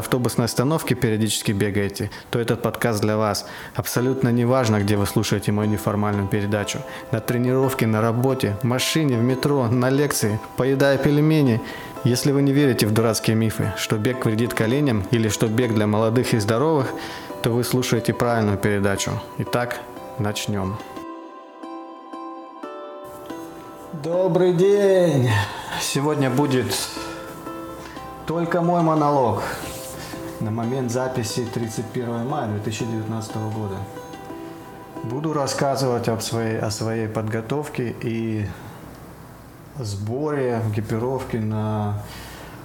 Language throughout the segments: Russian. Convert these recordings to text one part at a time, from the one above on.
автобусной остановки периодически бегаете, то этот подкаст для вас. Абсолютно не важно, где вы слушаете мою неформальную передачу. На тренировке, на работе, в машине, в метро, на лекции, поедая пельмени. Если вы не верите в дурацкие мифы, что бег вредит коленям или что бег для молодых и здоровых, то вы слушаете правильную передачу. Итак, начнем. Добрый день! Сегодня будет только мой монолог на момент записи 31 мая 2019 года. Буду рассказывать об своей, о своей подготовке и сборе, экипировке на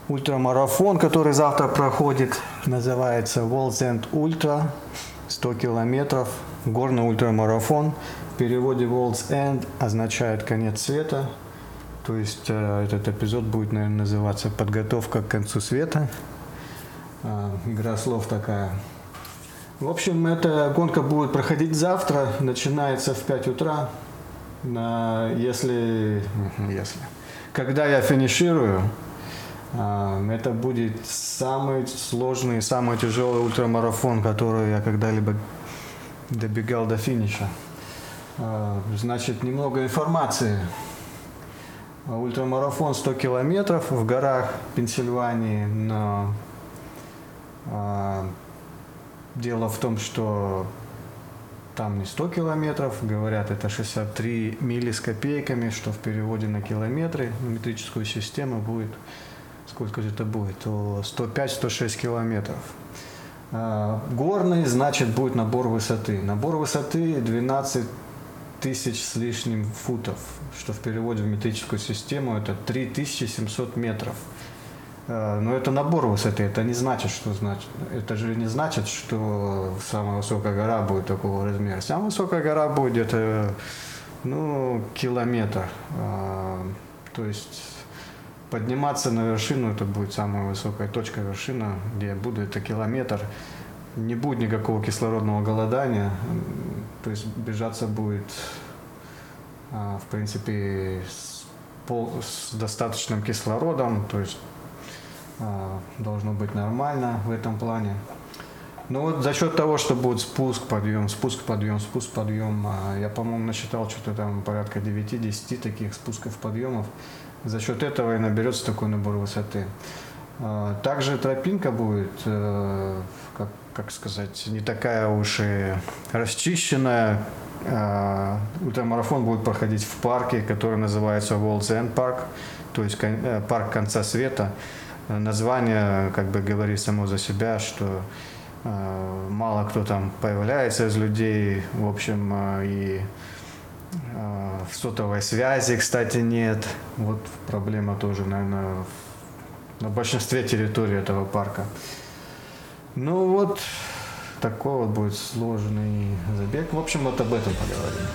ультрамарафон, который завтра проходит. Называется World's End Ultra, 100 километров, горный ультрамарафон. В переводе World's End означает конец света. То есть э, этот эпизод будет, наверное, называться «Подготовка к концу света». А, игра слов такая. В общем, эта гонка будет проходить завтра, начинается в 5 утра. На, если, если, когда я финиширую, а, это будет самый сложный, самый тяжелый ультрамарафон, который я когда-либо добегал до финиша. А, значит, немного информации. Ультрамарафон 100 километров в горах Пенсильвании на дело в том, что там не 100 километров, говорят, это 63 мили с копейками, что в переводе на километры, метрическую систему будет, сколько же это будет, 105-106 километров. А, горный, значит, будет набор высоты. Набор высоты 12 тысяч с лишним футов, что в переводе в метрическую систему это 3700 метров. Э, но это набор высоты, это не значит, что значит. Это же не значит, что самая высокая гора будет такого размера. Самая высокая гора будет где-то ну, километр. Э, то есть подниматься на вершину, это будет самая высокая точка вершина, где я буду, это километр. Не будет никакого кислородного голодания, то есть бежаться будет, э, в принципе, с, достаточным кислородом, то есть должно быть нормально в этом плане. Ну вот за счет того, что будет спуск, подъем, спуск, подъем, спуск, подъем, а, я, по-моему, насчитал что-то там порядка 9-10 таких спусков, подъемов. За счет этого и наберется такой набор высоты. А, также тропинка будет, э, как, как сказать, не такая уж и расчищенная. Ультрамарафон будет проходить в парке, который называется World's End Park, то есть э, парк конца света название как бы говорит само за себя, что э, мало кто там появляется из людей, в общем, э, и э, в сотовой связи, кстати, нет. Вот проблема тоже, наверное, на большинстве территорий этого парка. Ну вот, такой вот будет сложный забег. В общем, вот об этом поговорим.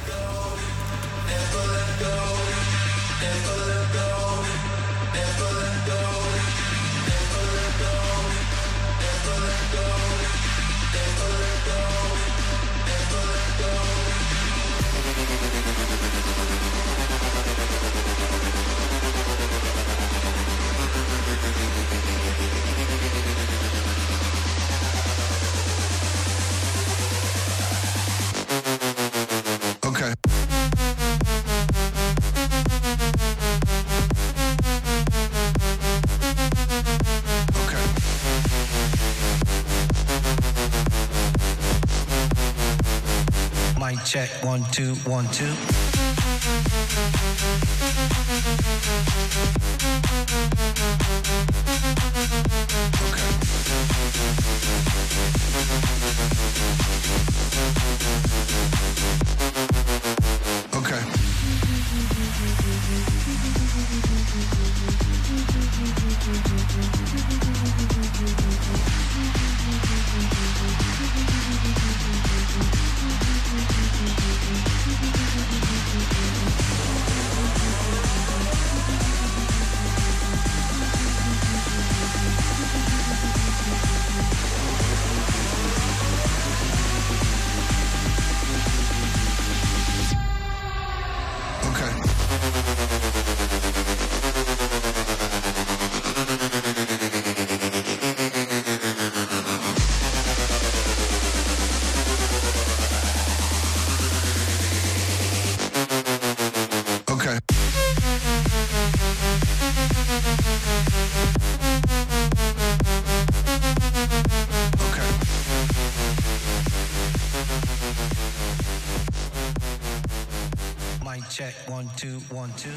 Check one two one two. Two, one, two.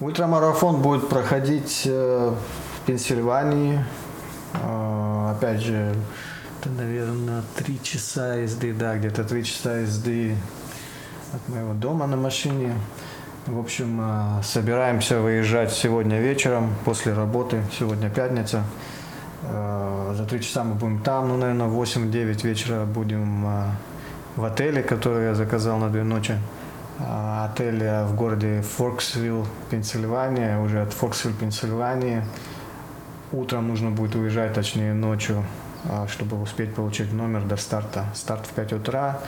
Ультрамарафон будет проходить э, в Пенсильвании. Э, опять же, это, наверное, три часа езды, да, где-то три часа езды от моего дома на машине. В общем, э, собираемся выезжать сегодня вечером после работы. Сегодня пятница. За три часа мы будем там, ну, наверное, в 8-9 вечера будем в отеле, который я заказал на две ночи. А, отеля в городе Форксвилл, Пенсильвания, уже от Форксвилл, Пенсильвании. Утром нужно будет уезжать, точнее ночью, чтобы успеть получить номер до старта. Старт в 5 утра,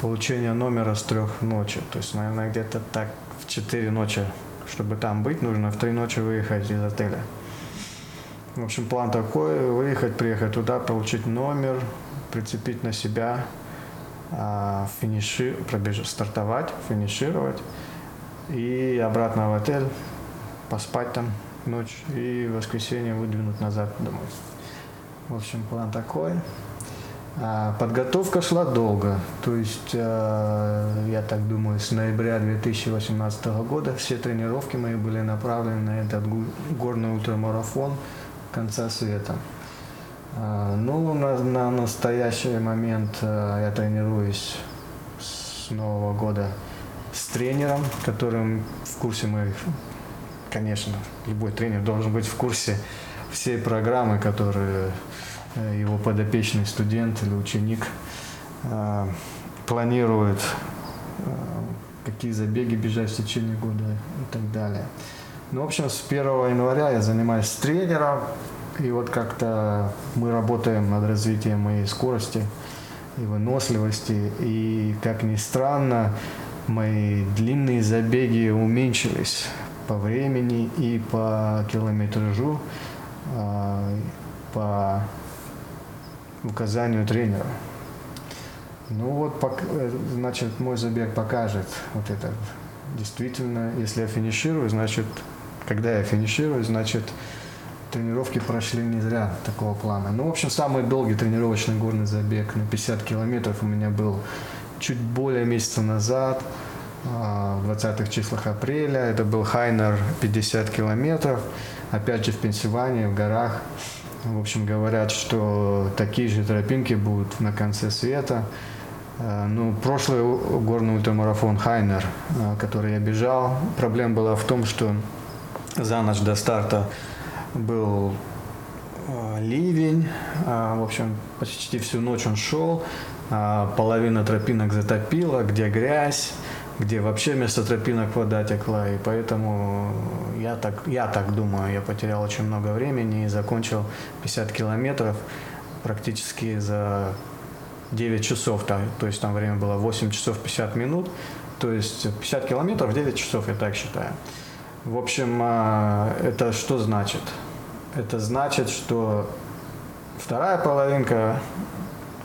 получение номера с 3 ночи. То есть, наверное, где-то так в 4 ночи, чтобы там быть, нужно в 3 ночи выехать из отеля. В общем, план такой, выехать, приехать туда, получить номер, прицепить на себя а, финиши, пробеж, стартовать, финишировать и обратно в отель, поспать там ночь и в воскресенье выдвинуть назад домой. В общем, план такой. А, подготовка шла долго, то есть, а, я так думаю, с ноября 2018 года все тренировки мои были направлены на этот горный ультрамарафон конца света. А, ну, на, на настоящий момент э, я тренируюсь с Нового года с тренером, которым в курсе мы, конечно, любой тренер должен быть в курсе всей программы, которые э, его подопечный студент или ученик э, планирует, какие забеги бежать в течение года и так далее. Ну, в общем, с 1 января я занимаюсь тренером, и вот как-то мы работаем над развитием моей скорости и выносливости. И, как ни странно, мои длинные забеги уменьшились по времени и по километражу, а, по указанию тренера. Ну вот, значит, мой забег покажет вот это. Действительно, если я финиширую, значит, когда я финиширую, значит, тренировки прошли не зря такого плана. Ну, в общем, самый долгий тренировочный горный забег на 50 километров у меня был чуть более месяца назад, а, в 20-х числах апреля. Это был Хайнер 50 километров, опять же в Пенсильвании, в горах. В общем, говорят, что такие же тропинки будут на конце света. А, ну, прошлый горный ультрамарафон Хайнер, а, который я бежал, проблема была в том, что за ночь до старта был э, ливень, э, в общем, почти всю ночь он шел, э, половина тропинок затопила, где грязь, где вообще вместо тропинок вода текла, и поэтому я так, я так думаю, я потерял очень много времени и закончил 50 километров практически за 9 часов, то, то есть там время было 8 часов 50 минут, то есть 50 километров 9 часов, я так считаю. В общем, это что значит? Это значит, что вторая половинка,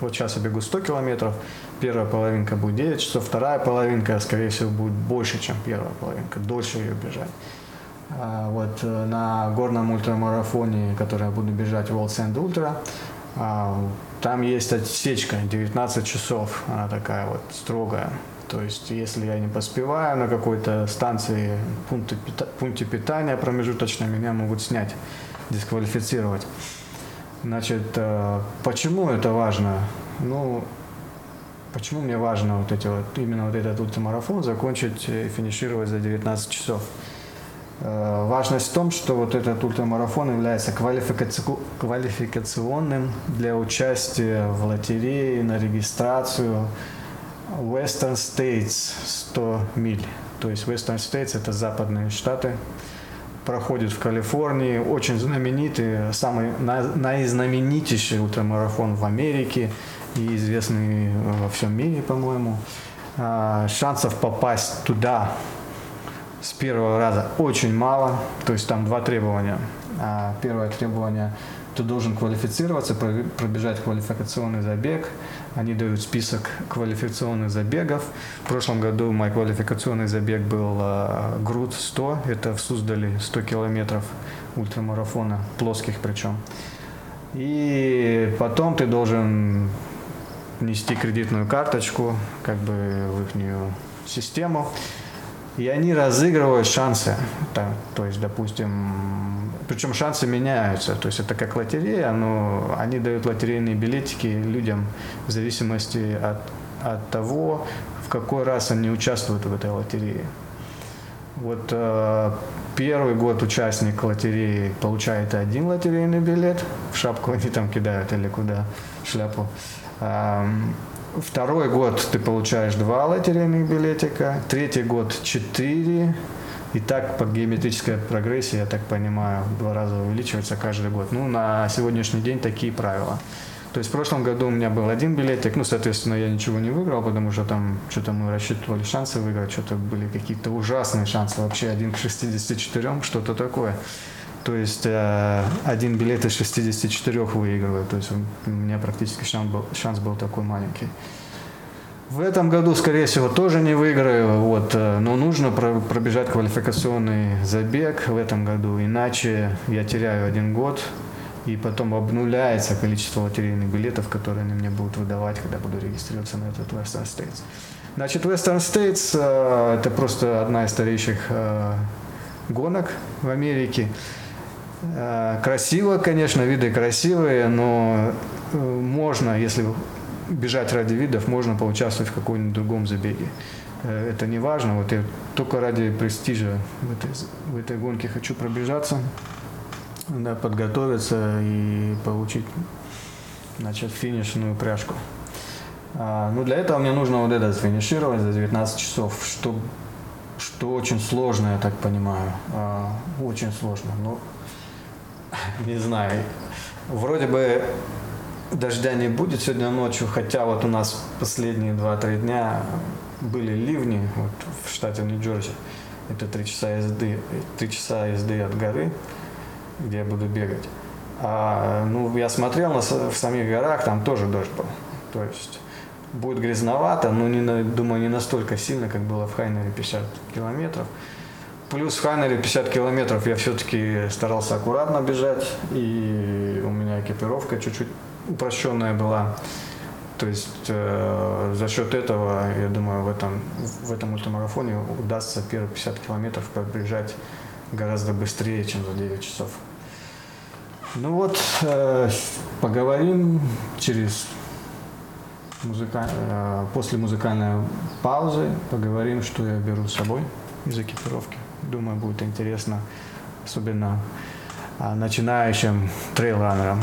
вот сейчас я бегу 100 километров, первая половинка будет 9 часов, вторая половинка, скорее всего, будет больше, чем первая половинка, дольше ее бежать. А вот э, на горном ультрамарафоне, который я буду бежать World Sand Ultra, а, там есть отсечка 19 часов, она такая вот строгая. То есть, если я не поспеваю на какой-то станции, пункте, пункте питания промежуточно, меня могут снять дисквалифицировать. Значит, э, почему это важно? Ну, почему мне важно вот эти вот, именно вот этот ультрамарафон закончить и финишировать за 19 часов? Э, важность в том, что вот этот ультрамарафон является квалификационным для участия в лотерее на регистрацию Western States 100 миль. То есть Western States это западные штаты, проходит в Калифорнии, очень знаменитый, самый наизнаменитейший ультрамарафон в Америке и известный во всем мире, по-моему. А, шансов попасть туда с первого раза очень мало, то есть там два требования. А, первое требование – ты должен квалифицироваться, пробежать квалификационный забег. Они дают список квалификационных забегов. В прошлом году мой квалификационный забег был э, Груд 100, это в Суздале 100 километров ультрамарафона, плоских причем. И потом ты должен внести кредитную карточку как бы в их систему. И они разыгрывают шансы. Да, то есть, допустим, причем шансы меняются. То есть это как лотерея, но они дают лотерейные билетики людям в зависимости от, от того, в какой раз они участвуют в этой лотерее. Вот э, первый год участник лотереи получает один лотерейный билет, в шапку они там кидают или куда, шляпу. Второй год ты получаешь два лотерейных билетика, третий год четыре, и так по геометрической прогрессии, я так понимаю, в два раза увеличивается каждый год. Ну, на сегодняшний день такие правила. То есть в прошлом году у меня был один билетик, ну, соответственно, я ничего не выиграл, потому что там что-то мы рассчитывали шансы выиграть, что-то были какие-то ужасные шансы, вообще один к 64, что-то такое. То есть э, один билет из 64 выигрывает. То есть у меня практически шанс был, шанс был такой маленький. В этом году, скорее всего, тоже не выиграю, вот, э, но нужно пробежать квалификационный забег в этом году, иначе я теряю один год, и потом обнуляется количество лотерейных билетов, которые они мне будут выдавать, когда буду регистрироваться на этот Western States. Значит, Western States э, это просто одна из старейших гонок в Америке. Э, красиво, конечно, виды красивые, но э, можно, если бежать ради видов, можно поучаствовать в каком-нибудь другом забеге. Э, это не важно, вот я только ради престижа в этой, в этой гонке хочу пробежаться, да, подготовиться и получить значит, финишную пряжку. А, ну, для этого мне нужно вот это сфинишировать за 19 часов, что, что очень сложно, я так понимаю. А, очень сложно. Но не знаю. Вроде бы дождя не будет сегодня ночью, хотя вот у нас последние 2-3 дня были ливни вот в штате Нью-Джерси. Это 3 часа езды, 3 часа езды от горы, где я буду бегать. А, ну, я смотрел на, в самих горах, там тоже дождь был. То есть будет грязновато, но не, думаю, не настолько сильно, как было в Хайнере 50 километров. Плюс в Хайнере 50 километров я все-таки старался аккуратно бежать, и у меня экипировка чуть-чуть упрощенная была. То есть э, за счет этого, я думаю, в этом, в этом ультрамарафоне удастся первые 50 километров пробежать гораздо быстрее, чем за 9 часов. Ну вот, э, поговорим через музыка... э, после музыкальной паузы, поговорим, что я беру с собой из экипировки. Думаю, будет интересно, особенно а, начинающим трейлранерам.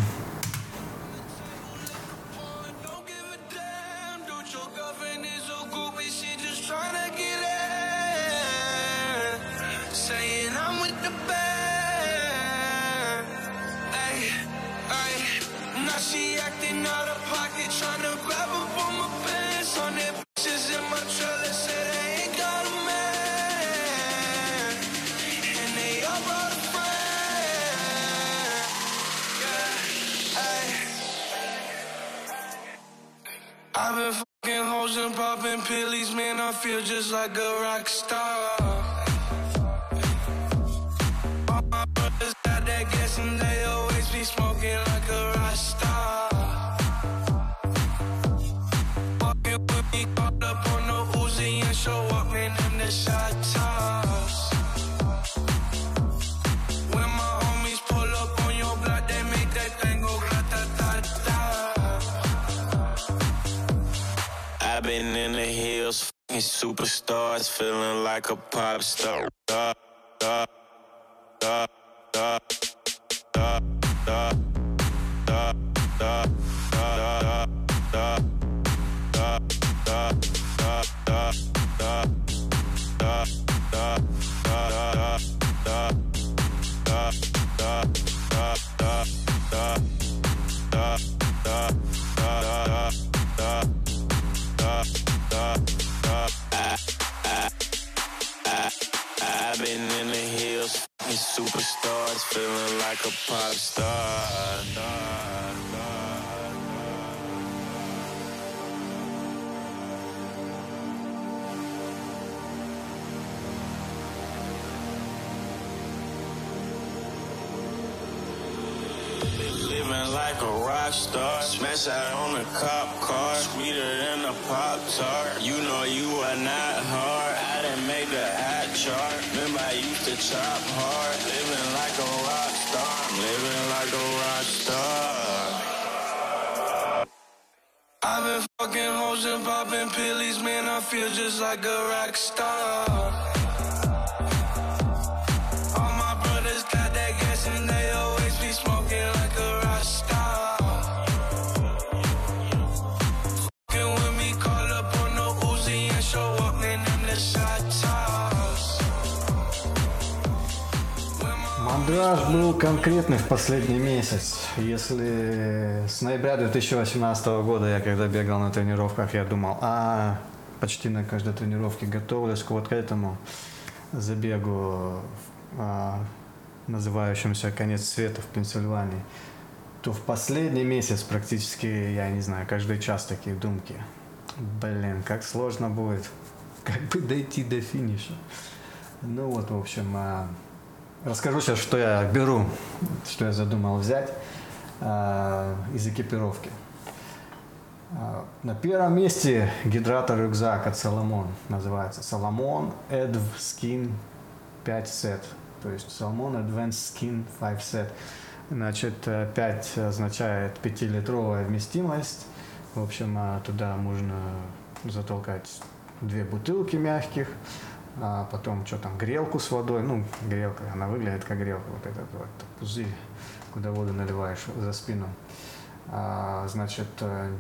feel just like a rock star. Superstars, feeling like a pop star. feeling like a pop star. Living like a rock star. Smash out on a cop car, sweeter than a pop tart. You know you are not hard. I didn't make the hot chart. Remember I used to chop hard. Living like a rock star. I'm living like a rock star. I've been fucking hoes and popping pillies, man. I feel just like a rock star. Мандраж был конкретный в последний месяц. Если с ноября 2018 года я когда бегал на тренировках, я думал, а почти на каждой тренировке готовлюсь к вот к этому забегу, а, называющемуся «Конец света» в Пенсильвании, то в последний месяц практически, я не знаю, каждый час такие думки. Блин, как сложно будет, как бы дойти до финиша. Ну вот, в общем, а, Расскажу сейчас, что я беру, что я задумал взять а, из экипировки. А, на первом месте гидратор рюкзак от Salomon называется Salomon Edv Skin 5 Set. То есть Salomon Advanced Skin 5 Set. Значит, 5 означает 5-литровая вместимость. В общем, а, туда можно затолкать две бутылки мягких, а потом что там, грелку с водой, ну, грелка, она выглядит как грелка, вот этот вот пузырь, куда воду наливаешь за спину. А, значит, э,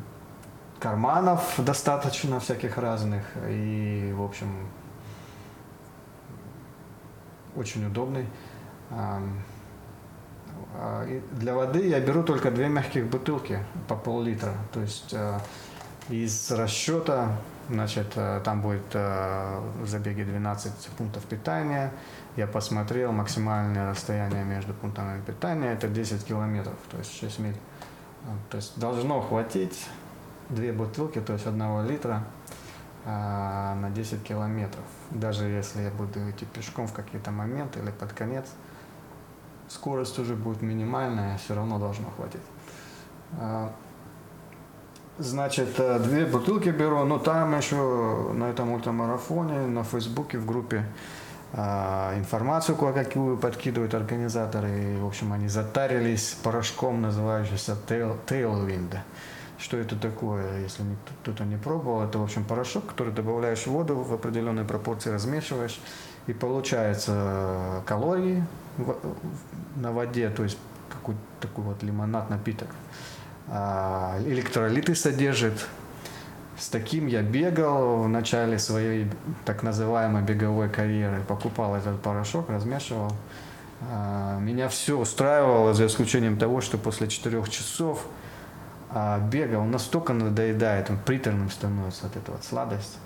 карманов достаточно всяких разных, и, в общем, очень удобный. А, а, и для воды я беру только две мягких бутылки по пол-литра, то есть э, из расчета Значит, э, там будет э, в забеге 12 пунктов питания. Я посмотрел, максимальное расстояние между пунктами питания это 10 километров, то есть 6 миль. Э, то есть должно хватить две бутылки, то есть одного литра на 10 километров. Даже если я буду идти пешком в какие-то моменты или под конец, скорость уже будет минимальная, все равно должно хватить. Значит, э, две бутылки беру, но там еще на этом ультрамарафоне, на Фейсбуке, в группе э, информацию кое-какую подкидывают организаторы. И, в общем, они затарились порошком, называющимся tail, Tailwind. Что это такое, если кто-то не пробовал? Это, в общем, порошок, который добавляешь в воду в определенной пропорции, размешиваешь, и получается калории на воде, то есть какой-то такой вот лимонад, напиток. А, электролиты содержит. С таким я бегал в начале своей так называемой беговой карьеры. Покупал этот порошок, размешивал. А, меня все устраивало, за исключением того, что после четырех часов а, бега он настолько надоедает, он приторным становится от этого, сладость.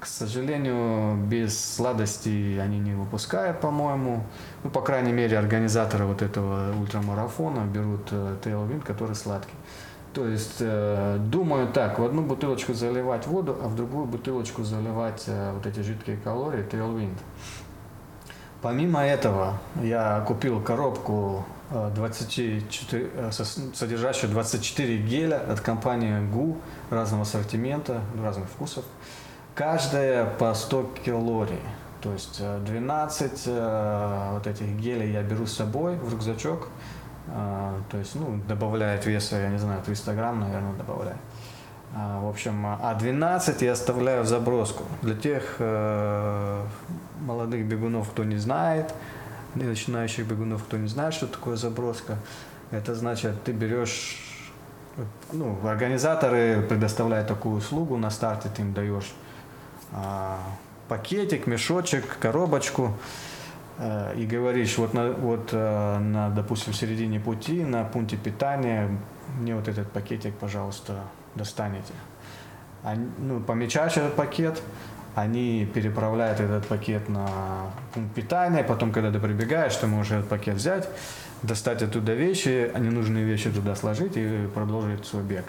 К сожалению, без сладости они не выпускают, по-моему. Ну, по крайней мере, организаторы вот этого ультрамарафона берут э, Tailwind, который сладкий. То есть, э, думаю так, в одну бутылочку заливать воду, а в другую бутылочку заливать э, вот эти жидкие калории, Tailwind. Помимо этого, я купил коробку 24, содержащую 24 геля от компании ГУ разного ассортимента, разных вкусов. Каждая по 100 калорий. То есть 12 э, э, вот этих гелей я беру с собой в рюкзачок. Э, то есть, ну, добавляет веса, я не знаю, 300 грамм, наверное, добавляет. В общем, а 12 я оставляю в заброску. Для тех э, молодых бегунов, кто не знает, начинающих бегунов, кто не знает, что такое заброска, это значит, ты берешь, ну, организаторы предоставляют такую услугу на старте, ты им даешь пакетик, мешочек, коробочку э, и говоришь, вот, на, вот э, на, допустим, в середине пути, на пункте питания, мне вот этот пакетик, пожалуйста, достанете. Они, ну, помечаешь этот пакет, они переправляют этот пакет на пункт питания, потом, когда ты прибегаешь, ты можешь этот пакет взять, достать оттуда вещи, ненужные вещи туда сложить и продолжить свой бег.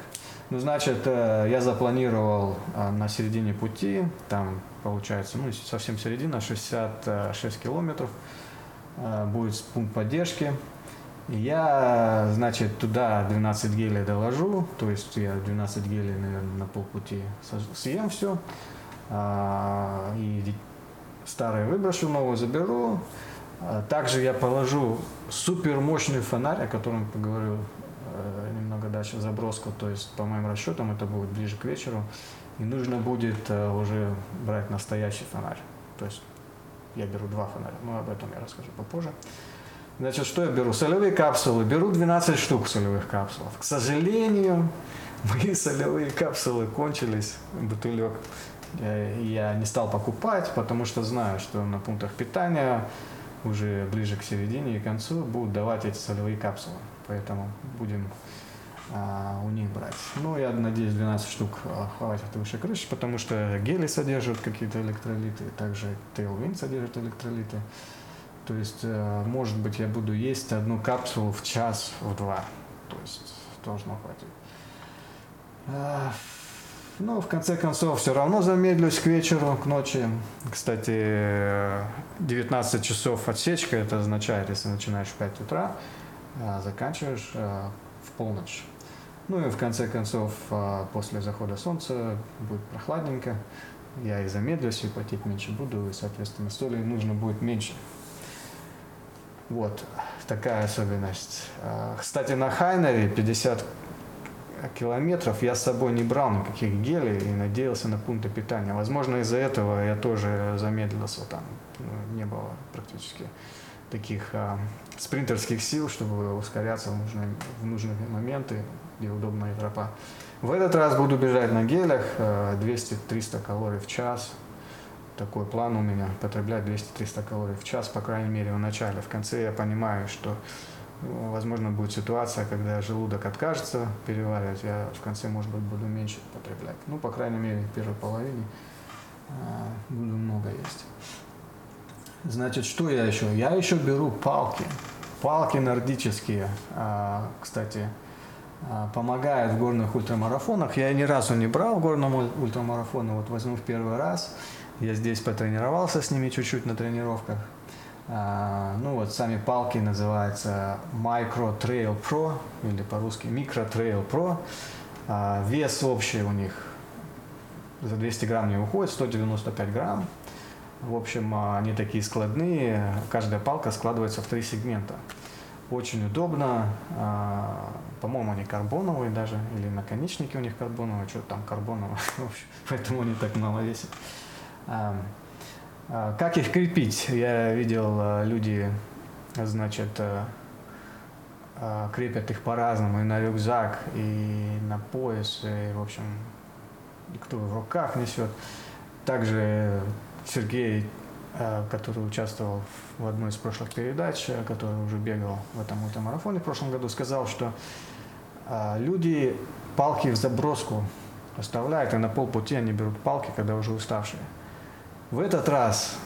Ну, значит, э, я запланировал э, на середине пути, там получается, ну, совсем середина, 66 километров, э, будет пункт поддержки. Я, значит, туда 12 гелей доложу, то есть я 12 гелей, наверное, на полпути съем все. А, и старые выброшу, новую заберу. А, также я положу супер мощный фонарь, о котором поговорю дальше, заброску, то есть по моим расчетам это будет ближе к вечеру. И нужно будет э, уже брать настоящий фонарь. То есть я беру два фонаря, но об этом я расскажу попозже. Значит, что я беру? Солевые капсулы. Беру 12 штук солевых капсул. К сожалению, мои солевые капсулы кончились, бутылек. Я не стал покупать, потому что знаю, что на пунктах питания уже ближе к середине и концу будут давать эти солевые капсулы. Поэтому будем а, у них брать. Ну, я надеюсь, 12 штук а, хватит выше крыши, потому что гели содержат какие-то электролиты, также Tailwind содержит электролиты. То есть, э, может быть, я буду есть одну капсулу в час, в два. То есть, должно хватить. А, ну, в конце концов, все равно замедлюсь к вечеру, к ночи. Кстати, 19 часов отсечка, это означает, если начинаешь в 5 утра, заканчиваешь э, в полночь. Ну и в конце концов, э, после захода солнца будет прохладненько, я и замедлюсь, и потеть меньше буду, и, соответственно, соли нужно будет меньше. Вот такая особенность. А, кстати, на Хайнере 50 километров я с собой не брал никаких гелей и надеялся на пункты питания. Возможно, из-за этого я тоже замедлился там. Ну, не было практически таких а, спринтерских сил, чтобы ускоряться в нужные, в нужные моменты, где удобная тропа. В этот раз буду бежать на гелях 200-300 а, калорий в час, такой план у меня, потреблять 200-300 калорий в час, по крайней мере, в начале. В конце я понимаю, что ну, возможно будет ситуация, когда желудок откажется переваривать, я в конце, может быть, буду меньше потреблять. Ну, по крайней мере, в первой половине э, буду много есть. Значит, что я еще? Я еще беру палки. Палки нордические, э, кстати, э, помогают в горных ультрамарафонах. Я ни разу не брал в горном ультрамарафоне, вот возьму в первый раз. Я здесь потренировался с ними чуть-чуть на тренировках. А, ну вот сами палки называются Micro Trail Pro или по-русски Micro Trail Pro. А, вес общий у них за 200 грамм не уходит, 195 грамм. В общем, они такие складные. Каждая палка складывается в три сегмента. Очень удобно. По-моему, они карбоновые даже, или наконечники у них карбоновые, что там карбоновые. Поэтому они так мало весят. А, как их крепить? Я видел, а, люди, значит, а, крепят их по-разному, и на рюкзак, и на пояс, и, в общем, кто в руках несет. Также Сергей, который участвовал в одной из прошлых передач, который уже бегал в этом ультрамарафоне в прошлом году, сказал, что люди палки в заброску оставляют, и на полпути они берут палки, когда уже уставшие. В этот раз,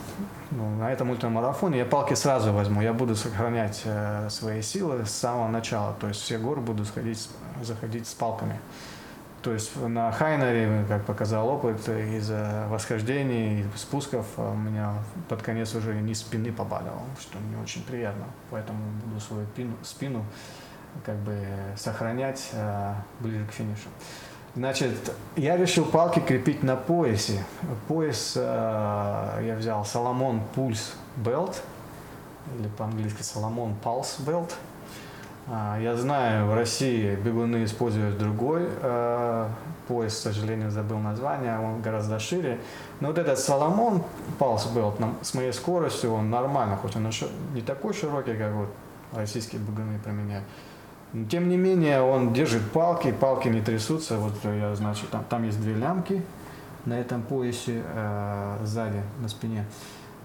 ну, на этом ультрамарафоне, я палки сразу возьму. Я буду сохранять э, свои силы с самого начала. То есть все горы буду сходить, заходить с палками. То есть на Хайнере, как показал опыт, из-за восхождений и спусков э, у меня под конец уже низ спины побаливал, что не очень приятно. Поэтому буду свою спину, спину как бы сохранять э, ближе к финишу. Значит, я решил палки крепить на поясе. Пояс э, я взял Salomon Pulse Belt, или по-английски Salomon Pulse Belt. А, я знаю, в России бегуны используют другой э, пояс, к сожалению, забыл название, он гораздо шире. Но вот этот Salomon Pulse Belt с моей скоростью, он нормально, хоть он не такой широкий, как вот российские бегуны применяют. Тем не менее, он держит палки, палки не трясутся. Вот я, значит, там, там есть две лямки на этом поясе э, сзади, на спине.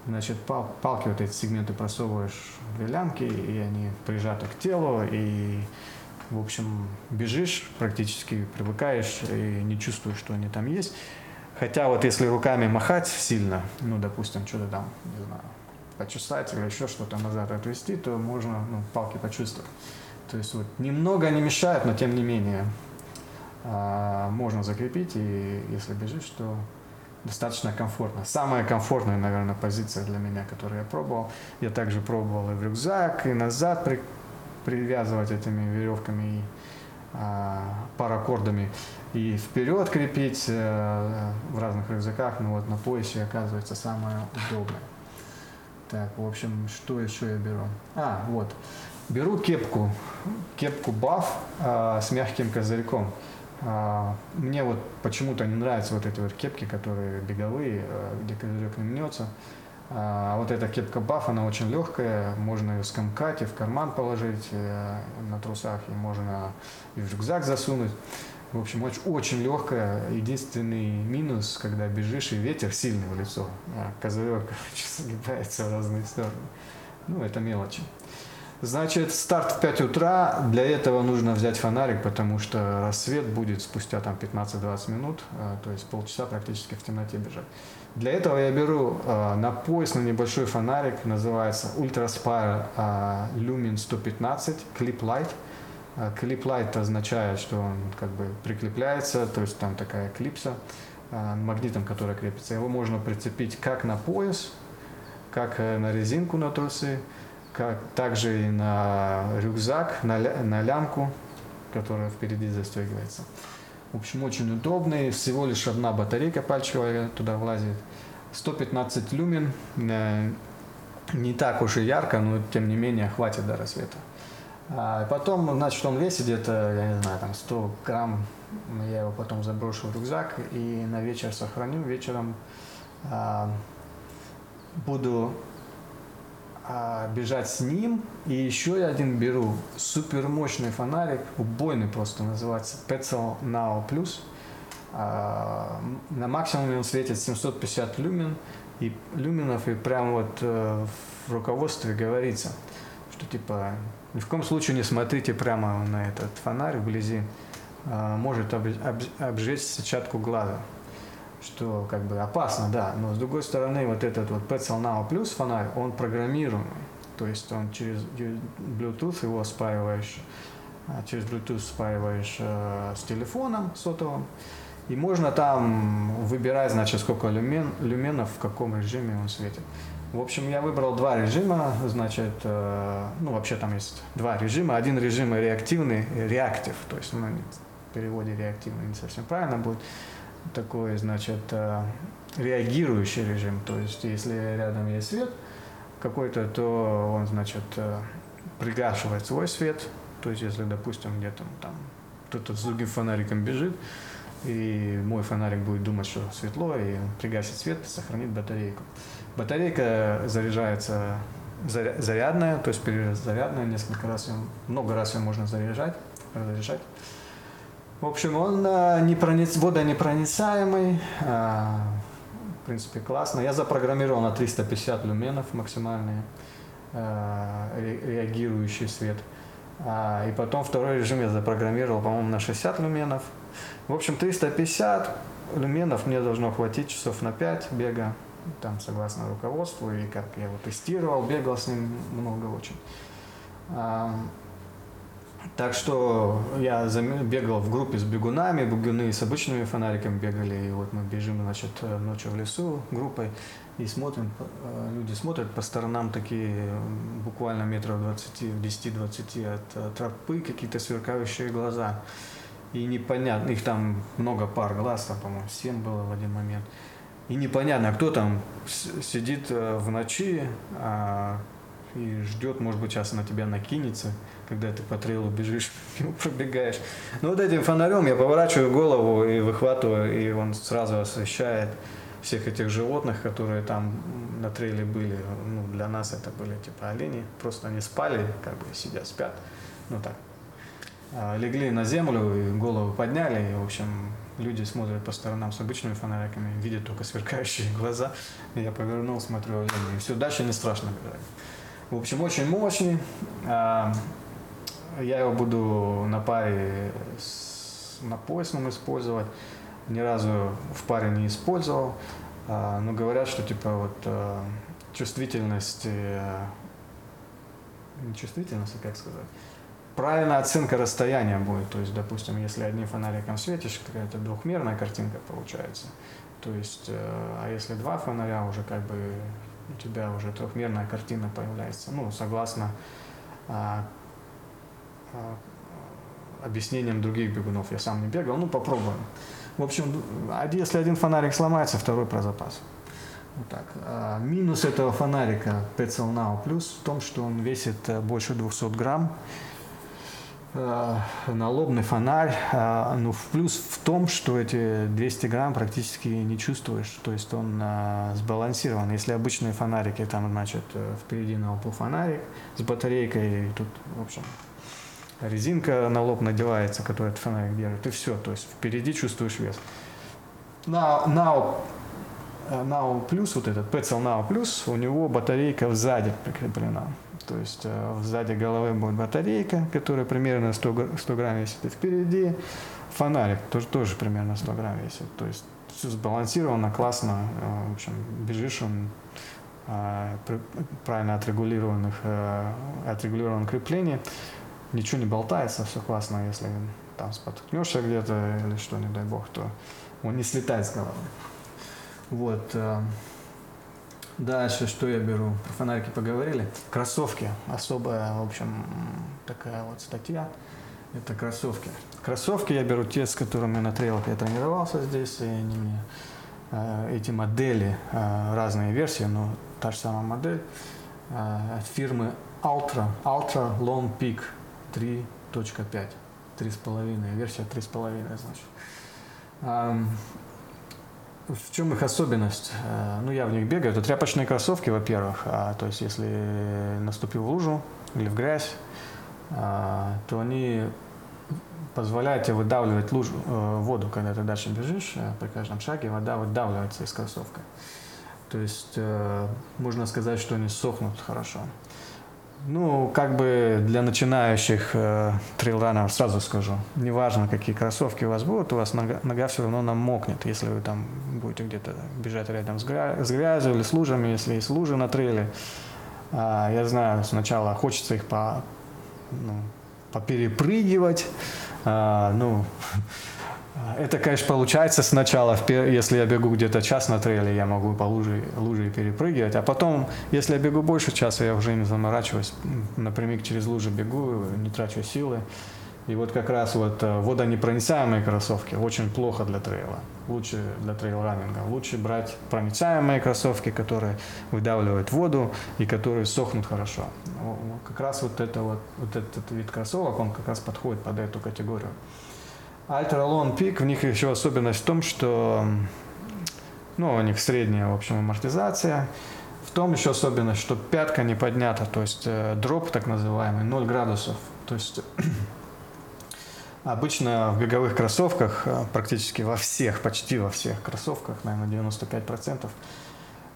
Значит, пал, палки, вот эти сегменты просовываешь в лямки, и они прижаты к телу, и, в общем, бежишь практически, привыкаешь и не чувствуешь, что они там есть. Хотя вот если руками махать сильно, ну, допустим, что-то там, не знаю, почесать или еще что-то назад отвести, то можно ну, палки почувствовать. То есть вот немного не мешает, но тем не менее а, можно закрепить, и если бежишь, то достаточно комфортно. Самая комфортная, наверное, позиция для меня, которую я пробовал. Я также пробовал и в рюкзак, и назад при, привязывать этими веревками и а, паракордами и вперед крепить э, в разных рюкзаках, но вот на поясе оказывается самое удобное. Так, в общем, что еще я беру? А, вот. Беру кепку, кепку баф а, с мягким козырьком. А, мне вот почему-то не нравятся вот эти вот кепки, которые беговые, а, где козырек не мнется. А вот эта кепка баф, она очень легкая, можно ее скомкать и в карман положить э, на трусах, и можно и в рюкзак засунуть. В общем, очень, очень легкая. Единственный минус, когда бежишь и ветер сильный в лицо, а козырек, сгибается в разные стороны. Ну, это мелочи. Значит, старт в 5 утра. Для этого нужно взять фонарик, потому что рассвет будет спустя там 15-20 минут, э, то есть полчаса практически в темноте бежать. Для этого я беру э, на пояс на небольшой фонарик, называется Ultra Spire э, Lumin 115 Clip Light. Clip Light означает, что он как бы прикрепляется, то есть там такая клипса э, магнитом, которая крепится. Его можно прицепить как на пояс, как на резинку на трусы, как также и на рюкзак, на, на лямку, которая впереди застегивается. В общем, очень удобный. Всего лишь одна батарейка пальчиковая туда влазит. 115 люмен. Э, не так уж и ярко, но тем не менее хватит до рассвета. А потом, значит, он весит где-то, я не знаю, там 100 грамм. Я его потом заброшу в рюкзак и на вечер сохраню. Вечером а, буду бежать с ним. И еще я один беру супер мощный фонарик, убойный просто называется, Petzl Now Plus. А, на максимуме он светит 750 люмен, и люминов, и прям вот э, в руководстве говорится, что типа ни в коем случае не смотрите прямо на этот фонарь вблизи, а, может об, об, обжечь сетчатку глаза что как бы опасно, да, но с другой стороны вот этот вот Petzl Now Plus фонарь, он программируемый, то есть он через Bluetooth его спаиваешь, а, через Bluetooth спаиваешь э, с телефоном сотовым, и можно там выбирать, значит, сколько люмен, люменов, в каком режиме он светит. В общем, я выбрал два режима, значит, э, ну, вообще там есть два режима. Один режим реактивный, реактив, то есть, ну, в переводе реактивный не совсем правильно будет такой, значит, э, реагирующий режим. То есть, если рядом есть свет какой-то, то он, значит, э, пригашивает свой свет. То есть, если, допустим, где-то там кто-то с другим фонариком бежит, и мой фонарик будет думать, что светло, и пригасит свет, сохранит батарейку. Батарейка заряжается зарядная, то есть перезарядная, несколько раз, много раз ее можно заряжать, разряжать. В общем, он а, непрониц... водонепроницаемый, а, в принципе, классно. Я запрограммировал на 350 люменов максимальный а, реагирующий свет. И потом второй режим я запрограммировал, по-моему, на 60 люменов. В общем, 350 люменов мне должно хватить часов на 5 бега, там, согласно руководству, и как я его тестировал, бегал с ним много очень. Так что я бегал в группе с бегунами, бегуны с обычными фонариками бегали, и вот мы бежим, значит, ночью в лесу группой, и смотрим, э, люди смотрят по сторонам такие, буквально метров 20, 10-20 от тропы, какие-то сверкающие глаза. И непонятно, их там много пар глаз, там, по-моему, 7 было в один момент. И непонятно, кто там сидит э, в ночи а, и ждет, может быть, сейчас на тебя накинется когда ты по трейлу бежишь, пробегаешь. Ну вот этим фонарем я поворачиваю голову и выхватываю, и он сразу освещает всех этих животных, которые там на трейле были. Ну, для нас это были типа олени. Просто они спали, как бы сидят, спят. Ну так. А, легли на землю и голову подняли. И, в общем, люди смотрят по сторонам с обычными фонариками, видят только сверкающие глаза. Я повернул, смотрю олени. И все, дальше не страшно. В общем, очень мощный. А, я его буду на паре с, на поясном использовать. Ни разу в паре не использовал. А, но говорят, что типа вот а, чувствительность, а, не чувствительность, а как сказать, правильная оценка расстояния будет. То есть, допустим, если одним фонариком светишь, какая-то двухмерная картинка получается. То есть, а если два фонаря, уже как бы у тебя уже трехмерная картина появляется. Ну, согласно объяснением других бегунов. Я сам не бегал, ну попробуем. В общем, если один фонарик сломается, второй про запас. Вот так. А минус этого фонарика Petzl Now Plus в том, что он весит э, больше 200 грамм. Э, налобный фонарь. А, ну, плюс в том, что эти 200 грамм практически не чувствуешь. То есть он а, сбалансирован. Если обычные фонарики, там, значит, э, впереди на фонарик с батарейкой, тут, в общем, резинка на лоб надевается, которая этот фонарик держит, и все. То есть впереди чувствуешь вес. Now, now, now Plus, вот этот Petzl Now Plus, у него батарейка сзади прикреплена. То есть э, сзади головы будет батарейка, которая примерно 100, 100 грамм весит. И впереди фонарик, тоже, тоже примерно 100 грамм весит. То есть все сбалансировано, классно. Э, в общем, бежишь он э, правильно отрегулированных, отрегулированном креплении. Ничего не болтается, все классно. Если там споткнешься где-то или что, не дай бог, то он не слетает с головы. Вот. Дальше что я беру? Про фонарики поговорили. Кроссовки. Особая, в общем, такая вот статья. Это кроссовки. Кроссовки я беру те, с которыми на трейлах я тренировался здесь, и они мне э, эти модели, э, разные версии, но та же самая модель э, от фирмы Ultra, Ultra Long Peak 3.5, 3,5, версия 3,5, значит. В чем их особенность? Э, ну, я в них бегаю. Это тряпочные кроссовки, во-первых. А, то есть, если наступил в лужу или в грязь, а, то они позволяют тебе выдавливать лужу, э, воду, когда ты дальше бежишь. Э, при каждом шаге вода выдавливается из кроссовка. То есть, можно сказать, что они сохнут хорошо. Ну, как бы для начинающих э, трейлранеров сразу скажу, неважно, какие кроссовки у вас будут, у вас нога, нога все равно намокнет, если вы там будете где-то бежать рядом с, гря- с грязью или с лужами, если есть лужи на трейле. А, я знаю, сначала хочется их по, ну, поперепрыгивать, а, ну, это, конечно, получается сначала, если я бегу где-то час на трейле, я могу по луже, луже перепрыгивать, а потом, если я бегу больше часа, я уже не заморачиваюсь, напрямик через лужи бегу, не трачу силы. И вот как раз вот э, водонепроницаемые кроссовки очень плохо для трейла. Лучше для трейл-раннинга. Лучше брать проницаемые кроссовки, которые выдавливают воду и которые сохнут хорошо. Как раз вот, это вот, вот этот вид кроссовок, он как раз подходит под эту категорию. Ultra Long Peak, в них еще особенность в том, что ну, у них средняя, в общем, амортизация. В том еще особенность, что пятка не поднята, то есть э, дроп так называемый, 0 градусов. То есть обычно в беговых кроссовках, э, практически во всех, почти во всех кроссовках, наверное, 95%,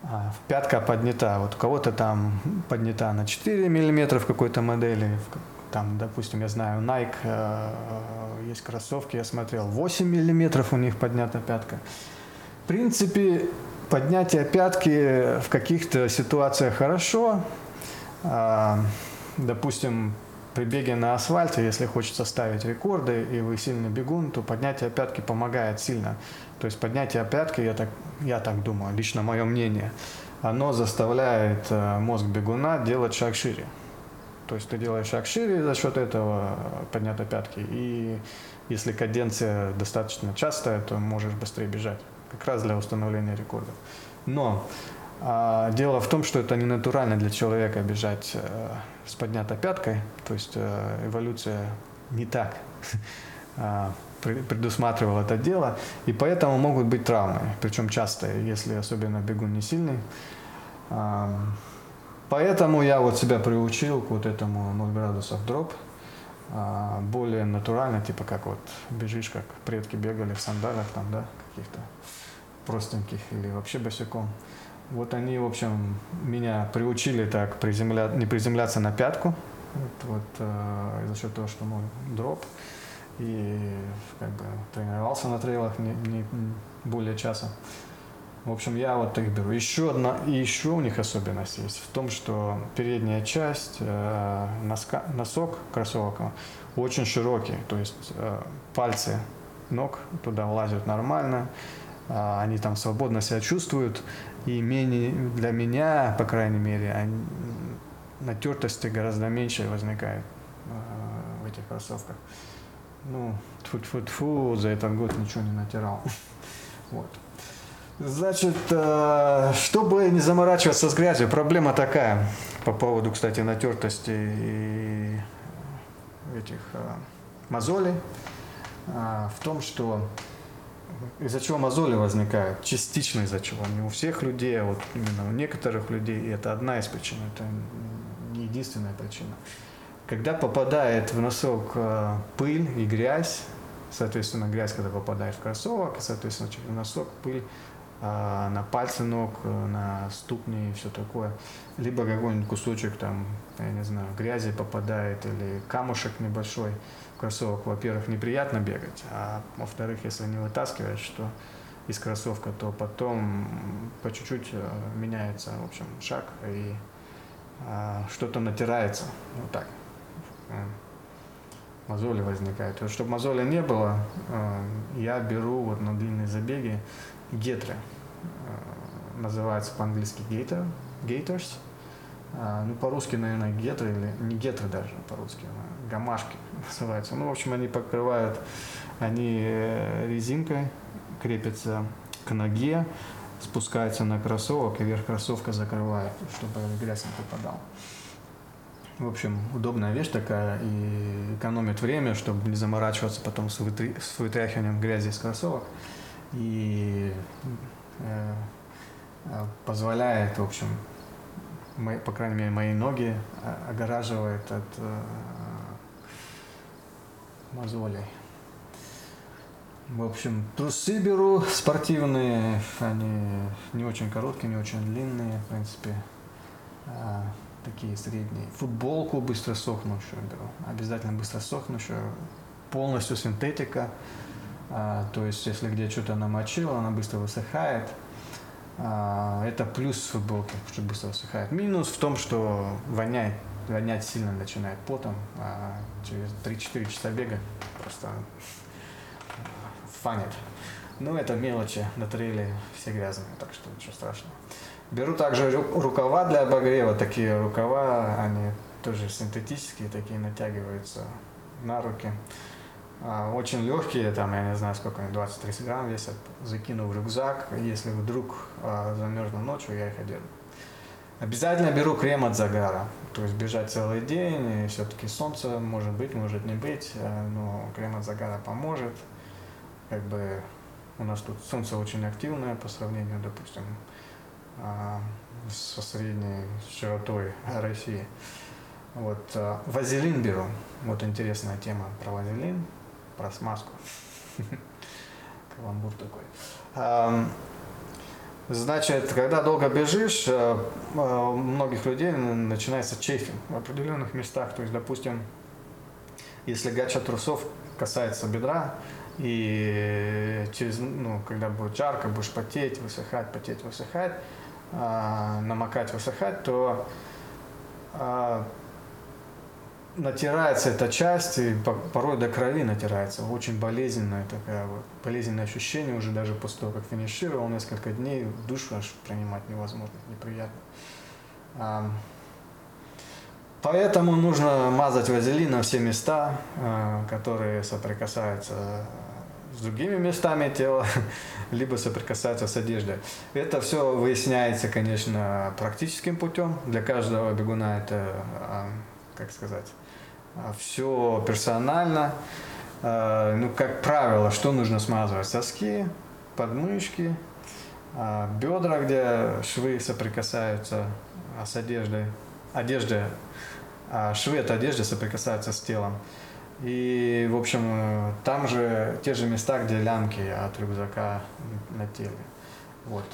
э, пятка поднята. Вот у кого-то там поднята на 4 мм в какой-то модели, там, допустим, я знаю, Nike, э, есть кроссовки, я смотрел, 8 миллиметров у них поднята пятка. В принципе, поднятие пятки в каких-то ситуациях хорошо. Э, допустим, при беге на асфальте, если хочется ставить рекорды, и вы сильный бегун, то поднятие пятки помогает сильно. То есть поднятие пятки, я так, я так думаю, лично мое мнение, оно заставляет э, мозг бегуна делать шаг шире. То есть ты делаешь шаг шире за счет этого поднятой пятки. И если каденция достаточно частая, то можешь быстрее бежать. Как раз для установления рекордов. Но а, дело в том, что это не натурально для человека бежать э, с поднятой пяткой. То есть э, эволюция не так а, предусматривала это дело. И поэтому могут быть травмы. Причем частые, если особенно бегун не сильный. Поэтому я вот себя приучил к вот этому 0 градусов дроп. А, более натурально, типа как вот бежишь, как предки бегали в сандалях там, да, каких-то простеньких или вообще босиком. Вот они, в общем, меня приучили так приземля... не приземляться на пятку, вот, вот э, за счет того, что мой дроп. И как бы тренировался на трейлах не, не более часа. В общем, я вот их беру. Еще одна, и еще у них особенность есть в том, что передняя часть э, носка, носок кроссовок очень широкий, то есть э, пальцы ног туда влазят нормально, э, они там свободно себя чувствуют, и менее, для меня, по крайней мере, они, натертости гораздо меньше возникает э, в этих кроссовках. Ну, тьфу-тьфу-тьфу, за этот год ничего не натирал. Вот. Значит, э, чтобы не заморачиваться с грязью, проблема такая по поводу, кстати, натертости и этих э, мозолей, э, в том, что из-за чего мозоли возникают, частично из-за чего, не у всех людей, а вот именно у некоторых людей, и это одна из причин, это не единственная причина. Когда попадает в носок пыль и грязь, соответственно, грязь, когда попадает в кроссовок, соответственно, через носок пыль на пальцы ног, э, на ступни и все такое. Либо какой-нибудь кусочек там, я не знаю, грязи попадает или камушек небольшой в кроссовок. Во-первых, неприятно бегать, а во-вторых, если не вытаскиваешь, что из кроссовка, то потом по чуть-чуть э, меняется, в общем, шаг и а, что-то натирается. Вот так. Э, мозоли возникают. Чтобы мозоли не было, я беру вот на длинные забеги гетры. Э, называется по-английски gator, gators. А, ну, по-русски, наверное, гетры или не гетры даже по-русски, а гамашки называются. Ну, в общем, они покрывают, они э, резинкой крепятся к ноге, спускаются на кроссовок, и верх кроссовка закрывает, чтобы грязь не попадал. В общем, удобная вещь такая и экономит время, чтобы не заморачиваться потом с, вытряхиванием грязи из кроссовок и э, э, позволяет, в общем, мои, по крайней мере, мои ноги огораживает от э, мозолей. В общем, трусы беру спортивные, они не очень короткие, не очень длинные, в принципе, а, такие средние. Футболку быстро сохнущую беру, обязательно быстро сохнущую, полностью синтетика, а, то есть, если где что-то намочил, она быстро высыхает. А, это плюс футболки, что быстро высыхает. Минус в том, что воняет, вонять сильно начинает потом. А через 3-4 часа бега просто фанит. Ну, это мелочи, на трейле все грязные, так что ничего страшного. Беру также рукава для обогрева, такие рукава, они тоже синтетические, такие натягиваются на руки. А, очень легкие, там, я не знаю, сколько они, 20-30 грамм весят, закину в рюкзак, если вдруг а, замерзну ночью, я их одену. Обязательно беру крем от загара, то есть бежать целый день, и все-таки солнце может быть, может не быть, а, но крем от загара поможет. Как бы у нас тут солнце очень активное по сравнению, допустим, со средней широтой России. Вот, вазелин беру. Вот интересная тема про вазелин про смазку. Каламбур такой. Значит, когда долго бежишь, э, э, у многих людей начинается чефинг в определенных местах. То есть, допустим, если гача трусов касается бедра, и через, ну, когда будет жарко, будешь потеть, высыхать, потеть, высыхать, э, намокать, высыхать, то натирается эта часть, и порой до крови натирается. Очень болезненная такая вот, болезненное ощущение уже даже после того, как финишировал, несколько дней душу аж принимать невозможно, неприятно. Поэтому нужно мазать вазелин на все места, а, которые соприкасаются с другими местами тела, либо соприкасаются с одеждой. Это все выясняется, конечно, практическим путем. Для каждого бегуна это, как сказать, все персонально. А, ну, как правило, что нужно смазывать? Соски, подмышки, а, бедра, где швы соприкасаются с одеждой. Одежда, швы от одежды соприкасаются с телом. И, в общем, там же те же места, где лямки от рюкзака на теле. Вот.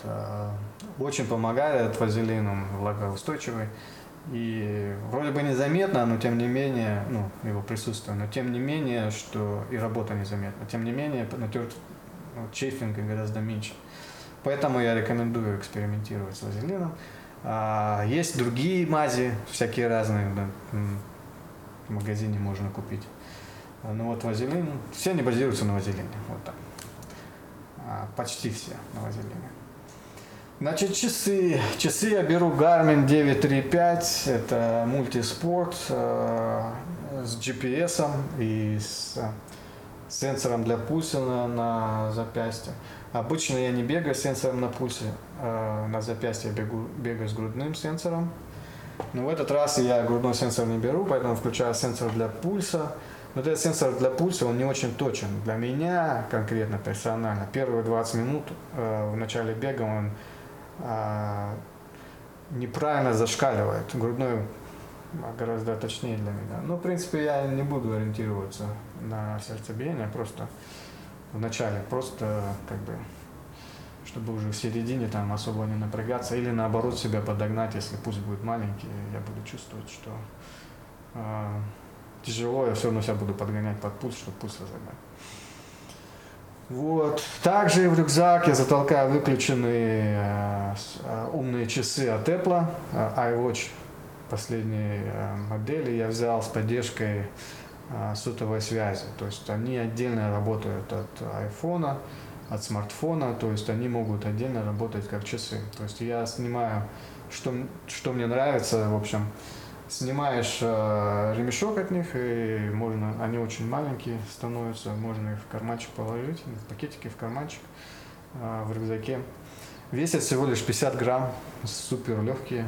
Очень помогает вазелин, он влагоустойчивый. И вроде бы незаметно, но тем не менее, ну, его присутствие, но тем не менее, что и работа незаметна. Тем не менее, натерт ну, чейфинга гораздо меньше. Поэтому я рекомендую экспериментировать с вазелином. А, есть другие мази, всякие разные, да, в магазине можно купить. Ну вот вазелин, все они базируются на вазелине, вот так. А, почти все на вазелине. Значит, часы. Часы я беру Garmin 935. Это мультиспорт. Э, с GPS и с сенсором для пульса на, на запястье. Обычно я не бегаю с сенсором на пульсе, а на запястье я бегу, бегаю с грудным сенсором. Но в этот раз я грудной сенсор не беру, поэтому включаю сенсор для пульса. Но этот сенсор для пульса, он не очень точен. Для меня конкретно, персонально, первые 20 минут э, в начале бега он э, неправильно зашкаливает. Грудной гораздо точнее для меня. Ну, в принципе, я не буду ориентироваться на сердцебиение, просто в начале, просто как бы, чтобы уже в середине там особо не напрягаться, или наоборот себя подогнать, если пульс будет маленький, я буду чувствовать, что э, тяжело, я все равно себя буду подгонять под пульс, чтобы пульс разогнать. Вот. Также в рюкзак я затолкаю выключенные э, э, умные часы от Apple, э, iWatch последней модели я взял с поддержкой сотовой связи. То есть они отдельно работают от айфона, от смартфона, то есть они могут отдельно работать как часы. То есть я снимаю, что, что мне нравится, в общем, снимаешь э, ремешок от них, и можно, они очень маленькие становятся, можно их в карманчик положить, в пакетики в карманчик, э, в рюкзаке. Весят всего лишь 50 грамм, супер легкие,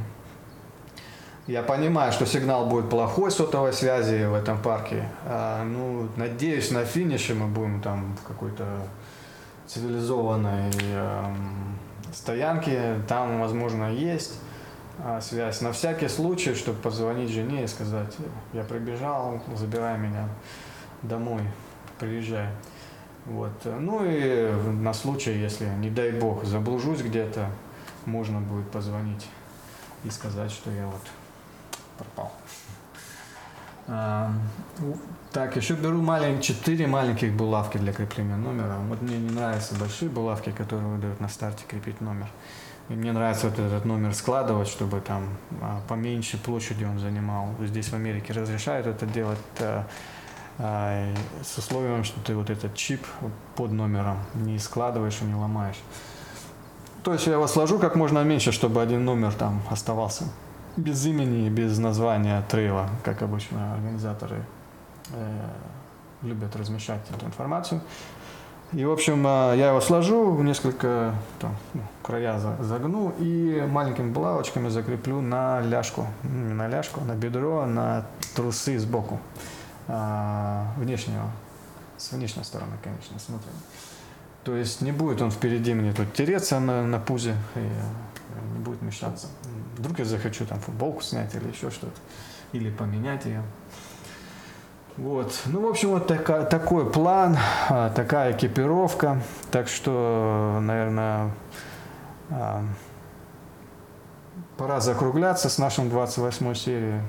я понимаю, что сигнал будет плохой сотовой связи в этом парке. А, ну, надеюсь, на финише мы будем там в какой-то цивилизованной э, стоянке. Там, возможно, есть связь. На всякий случай, чтобы позвонить жене и сказать, я прибежал, забирай меня домой, приезжай. Вот. Ну и на случай, если, не дай бог, заблужусь где-то, можно будет позвонить и сказать, что я вот пропал. А, так, еще беру малень, 4 маленьких булавки для крепления номера. Вот мне не нравятся большие булавки, которые выдают на старте крепить номер. И мне нравится вот этот номер складывать, чтобы там а, поменьше площади он занимал. Здесь в Америке разрешают это делать а, а, с условием, что ты вот этот чип под номером не складываешь и не ломаешь. То есть я его сложу как можно меньше, чтобы один номер там оставался без имени, без названия трейла, как обычно организаторы э, любят размещать эту информацию. И, в общем, э, я его сложу несколько там, ну, края загну и маленькими булавочками закреплю на ляжку, не на ляжку, на бедро, на трусы сбоку, э, внешнего, с внешней стороны, конечно, с внутренней. То есть не будет он впереди мне тут тереться на, на пузе и не будет мешаться. Вдруг я захочу там футболку снять или еще что-то. Или поменять ее. Вот. Ну, в общем, вот така, такой план, а, такая экипировка. Так что, наверное, а, пора закругляться с нашим 28 серии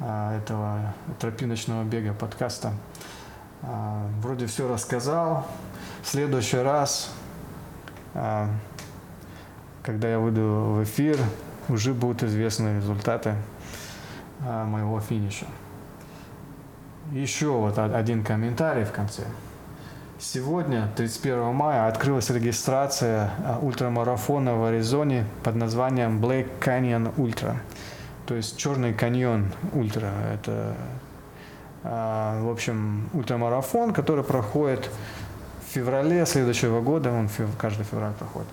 а, этого тропиночного бега подкаста. Вроде все рассказал. В следующий раз, когда я выйду в эфир, уже будут известны результаты моего финиша. Еще вот один комментарий в конце. Сегодня, 31 мая, открылась регистрация а, ультрамарафона в Аризоне под названием Black Canyon Ultra. То есть Черный каньон Ультра. Это, а, в общем, ультрамарафон, который проходит в феврале следующего года. Он каждый февраль проходит.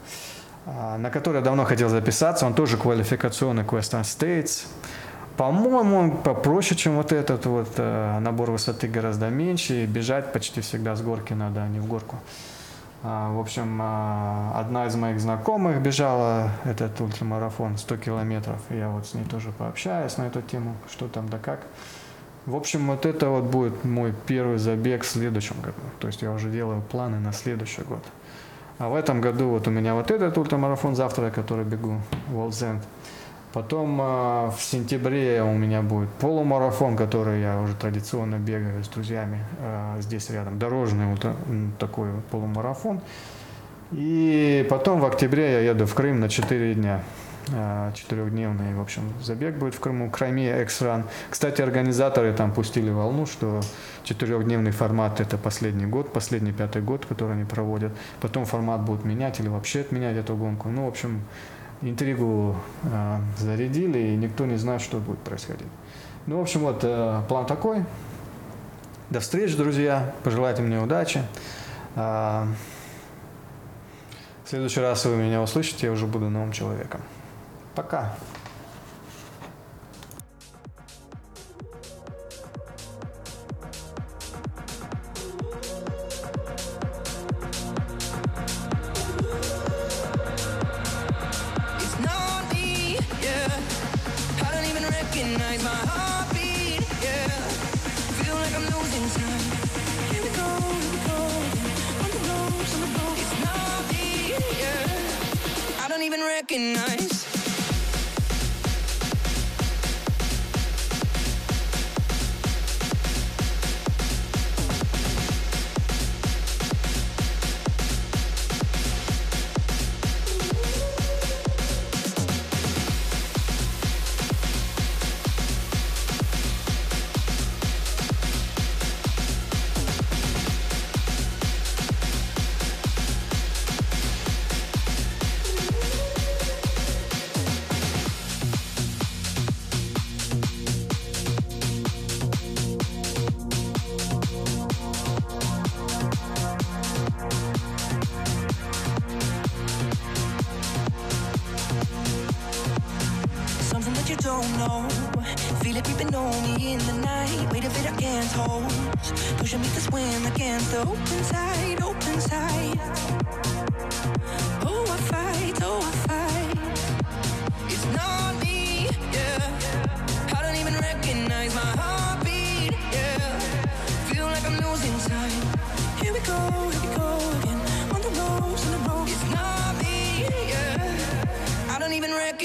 А, на который я давно хотел записаться. Он тоже квалификационный Western States. По-моему, попроще, чем вот этот вот. Э, набор высоты гораздо меньше. И бежать почти всегда с горки надо, а не в горку. А, в общем, а, одна из моих знакомых бежала этот ультрамарафон 100 километров. Я вот с ней тоже пообщаюсь на эту тему, что там да как. В общем, вот это вот будет мой первый забег в следующем году. То есть я уже делаю планы на следующий год. А в этом году вот у меня вот этот ультрамарафон завтра, который бегу, World's End. Потом э, в сентябре у меня будет полумарафон, который я уже традиционно бегаю с друзьями э, здесь рядом. Дорожный вот такой полумарафон. И потом в октябре я еду в Крым на 4 дня. Э, четырехдневный, в общем, забег будет в Крыму, Крайме Эксран. Кстати, организаторы там пустили волну, что четырехдневный формат это последний год, последний пятый год, который они проводят. Потом формат будут менять или вообще отменять эту гонку. Ну, в общем, интригу э, зарядили, и никто не знает, что будет происходить. Ну, в общем, вот э, план такой. До встречи, друзья. Пожелайте мне удачи. А, в следующий раз вы меня услышите, я уже буду новым человеком. Пока.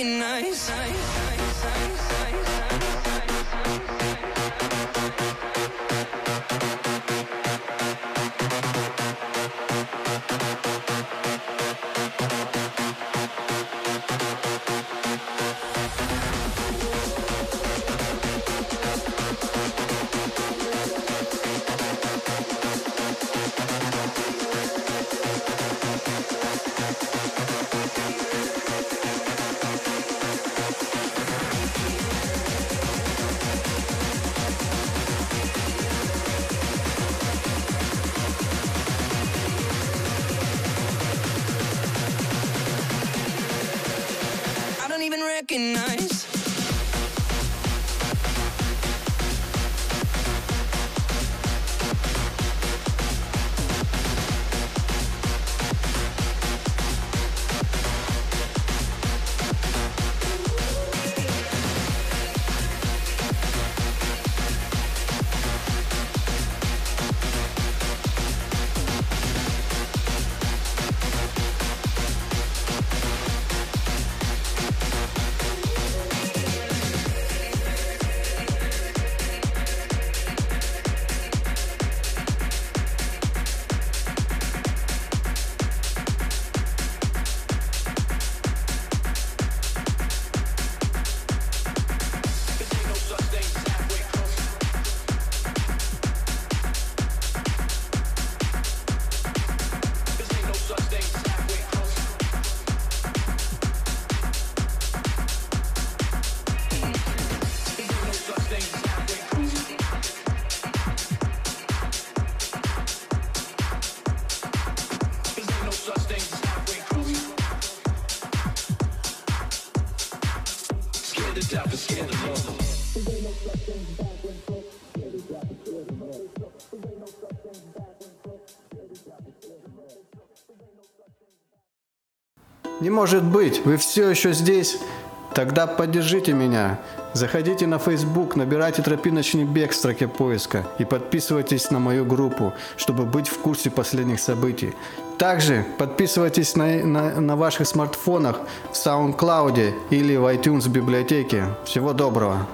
Recognize. Не может быть, вы все еще здесь? Тогда поддержите меня. Заходите на Facebook, набирайте «Тропиночный бег» в строке поиска и подписывайтесь на мою группу, чтобы быть в курсе последних событий. Также подписывайтесь на, на, на ваших смартфонах в SoundCloud или в iTunes библиотеке. Всего доброго!